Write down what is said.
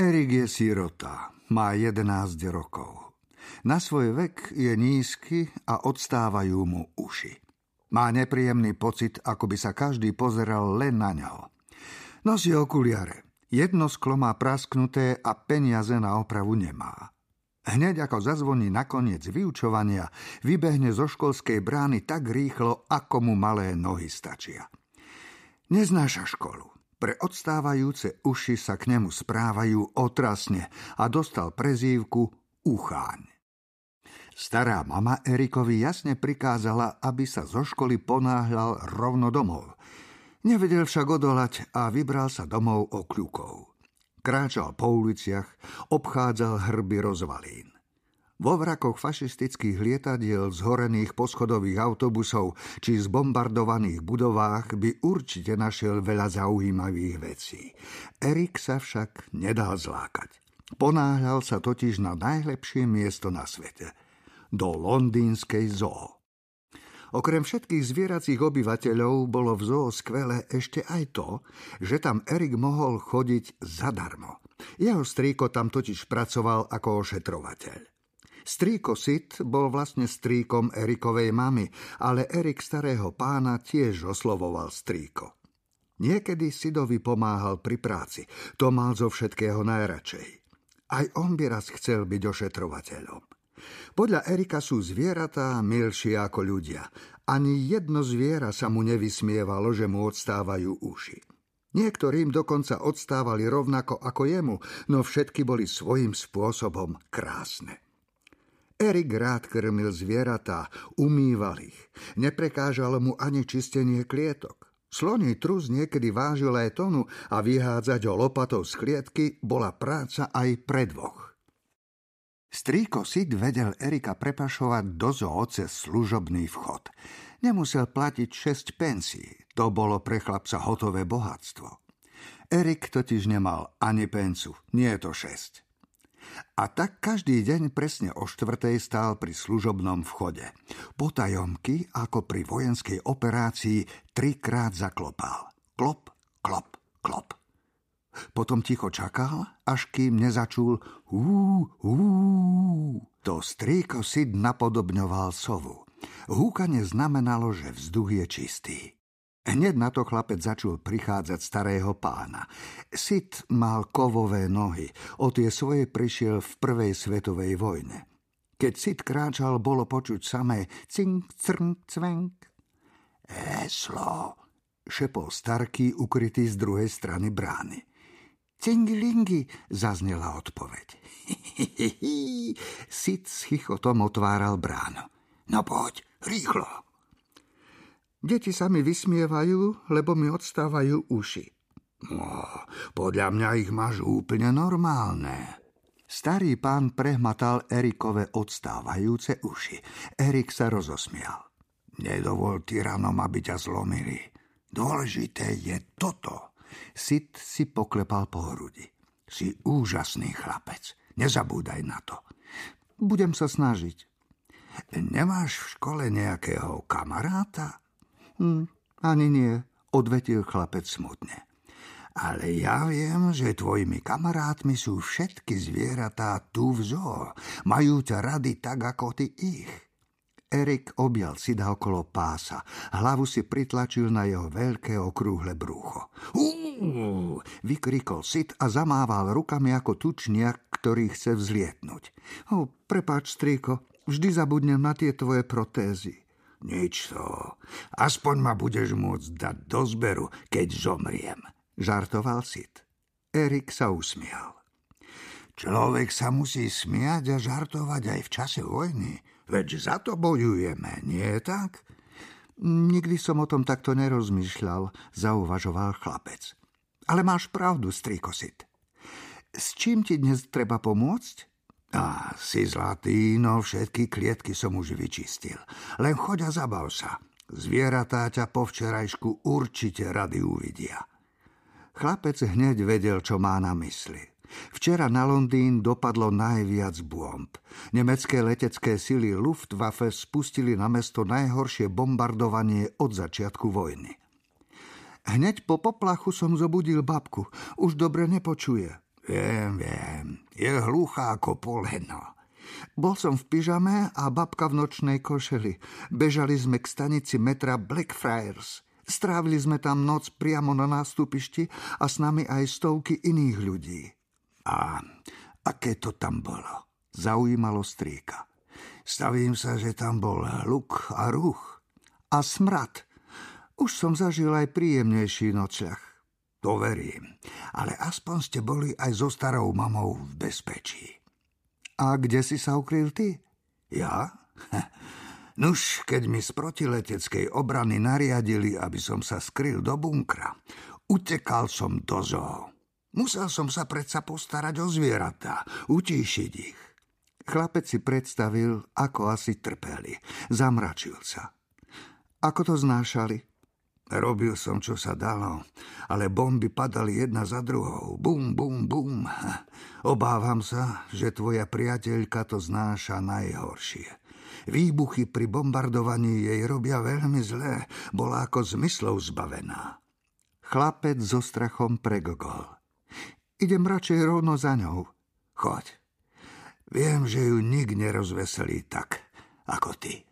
Erik je sirota, má 11 rokov. Na svoj vek je nízky a odstávajú mu uši. Má nepríjemný pocit, ako by sa každý pozeral len na ňo. Nosí okuliare. Jedno sklo má prasknuté a peniaze na opravu nemá. Hneď ako zazvoní nakoniec vyučovania, vybehne zo školskej brány tak rýchlo, ako mu malé nohy stačia. Neznáša školu. Pre odstávajúce uši sa k nemu správajú otrasne a dostal prezývku Ucháň. Stará mama Erikovi jasne prikázala, aby sa zo školy ponáhľal rovno domov – Nevedel však odolať a vybral sa domov okľukov. Kráčal po uliciach, obchádzal hrby rozvalín. Vo vrakoch fašistických lietadiel zhorených poschodových autobusov či zbombardovaných budovách by určite našiel veľa zaujímavých vecí. Erik sa však nedal zlákať. Ponáhľal sa totiž na najlepšie miesto na svete. Do londýnskej zoo. Okrem všetkých zvieracích obyvateľov bolo v zoo skvelé ešte aj to, že tam Erik mohol chodiť zadarmo. Jeho strýko tam totiž pracoval ako ošetrovateľ. Strýko Sid bol vlastne strýkom Erikovej mamy, ale Erik starého pána tiež oslovoval strýko. Niekedy Sidovi pomáhal pri práci, to mal zo všetkého najradšej. Aj on by raz chcel byť ošetrovateľom. Podľa Erika sú zvieratá milšie ako ľudia. Ani jedno zviera sa mu nevysmievalo, že mu odstávajú uši. Niektorým dokonca odstávali rovnako ako jemu, no všetky boli svojím spôsobom krásne. Erik rád krmil zvieratá, umýval ich. Neprekážalo mu ani čistenie klietok. Sloný trus niekedy vážil aj tonu a vyhádzať ho lopatou z klietky bola práca aj pre dvoch. Strýko Sid vedel Erika prepašovať do zoo cez služobný vchod. Nemusel platiť 6 pensí, to bolo pre chlapca hotové bohatstvo. Erik totiž nemal ani pencu, nie je to 6. A tak každý deň presne o štvrtej stál pri služobnom vchode. Potajomky, ako pri vojenskej operácii, trikrát zaklopal. Klop, klop, klop. Potom ticho čakal, až kým nezačul hú, hú. To strýko Sid napodobňoval sovu. Húkanie znamenalo, že vzduch je čistý. Hneď na to chlapec začul prichádzať starého pána. Sid mal kovové nohy, o tie svoje prišiel v prvej svetovej vojne. Keď Sid kráčal, bolo počuť samé cink, crn, cvenk. Heslo, šepol starký ukrytý z druhej strany brány. Cingilingi, zaznela odpoveď. Sit s chichotom otváral bránu. No poď, rýchlo. Deti sa mi vysmievajú, lebo mi odstávajú uši. No, podľa mňa ich máš úplne normálne. Starý pán prehmatal Erikove odstávajúce uši. Erik sa rozosmial. Nedovol tyranom, aby ťa zlomili. Dôležité je toto. Sit si poklepal po hrudi. Si úžasný chlapec. Nezabúdaj na to. Budem sa snažiť. Nemáš v škole nejakého kamaráta? Hm, ani nie, odvetil chlapec smutne. Ale ja viem, že tvojimi kamarátmi sú všetky zvieratá tu v zoo. Majú ťa rady tak, ako ty ich. Erik objal Sida okolo pása. Hlavu si pritlačil na jeho veľké okrúhle brúcho. Uú, vykrikol Sid a zamával rukami ako tučniak, ktorý chce vzlietnúť. O, prepáč, strýko, vždy zabudnem na tie tvoje protézy. Nič to. Aspoň ma budeš môcť dať do zberu, keď zomriem, žartoval Sid. Erik sa usmial. Človek sa musí smiať a žartovať aj v čase vojny. Veď za to bojujeme, nie je tak? Nikdy som o tom takto nerozmýšľal, zauvažoval chlapec. Ale máš pravdu, strikosit. S čím ti dnes treba pomôcť? Á, si zlatý, no všetky klietky som už vyčistil. Len choď a zabav sa. Zvieratá ťa po včerajšku určite rady uvidia. Chlapec hneď vedel, čo má na mysli. Včera na Londýn dopadlo najviac bomb. Nemecké letecké sily Luftwaffe spustili na mesto najhoršie bombardovanie od začiatku vojny. Hneď po poplachu som zobudil babku. Už dobre nepočuje. Viem, viem. Je hluchá ako poleno. Bol som v pyžame a babka v nočnej košeli. Bežali sme k stanici metra Blackfriars. Strávili sme tam noc priamo na nástupišti a s nami aj stovky iných ľudí. A aké to tam bolo? Zaujímalo strýka. Stavím sa, že tam bol hluk a ruch. A smrad. Už som zažil aj príjemnejší nočľah. To verím. Ale aspoň ste boli aj so starou mamou v bezpečí. A kde si sa ukryl ty? Ja? Nuž, keď mi z protileteckej obrany nariadili, aby som sa skryl do bunkra, utekal som do zoo. Musel som sa predsa postarať o zvieratá, utíšiť ich. Chlapec si predstavil, ako asi trpeli. Zamračil sa. Ako to znášali? Robil som, čo sa dalo, ale bomby padali jedna za druhou. Bum, bum, bum. Obávam sa, že tvoja priateľka to znáša najhoršie. Výbuchy pri bombardovaní jej robia veľmi zlé. Bola ako zmyslov zbavená. Chlapec so strachom pregogol. Idem radšej rovno za ňou. Choď. Viem, že ju nik nerozveselí tak, ako ty.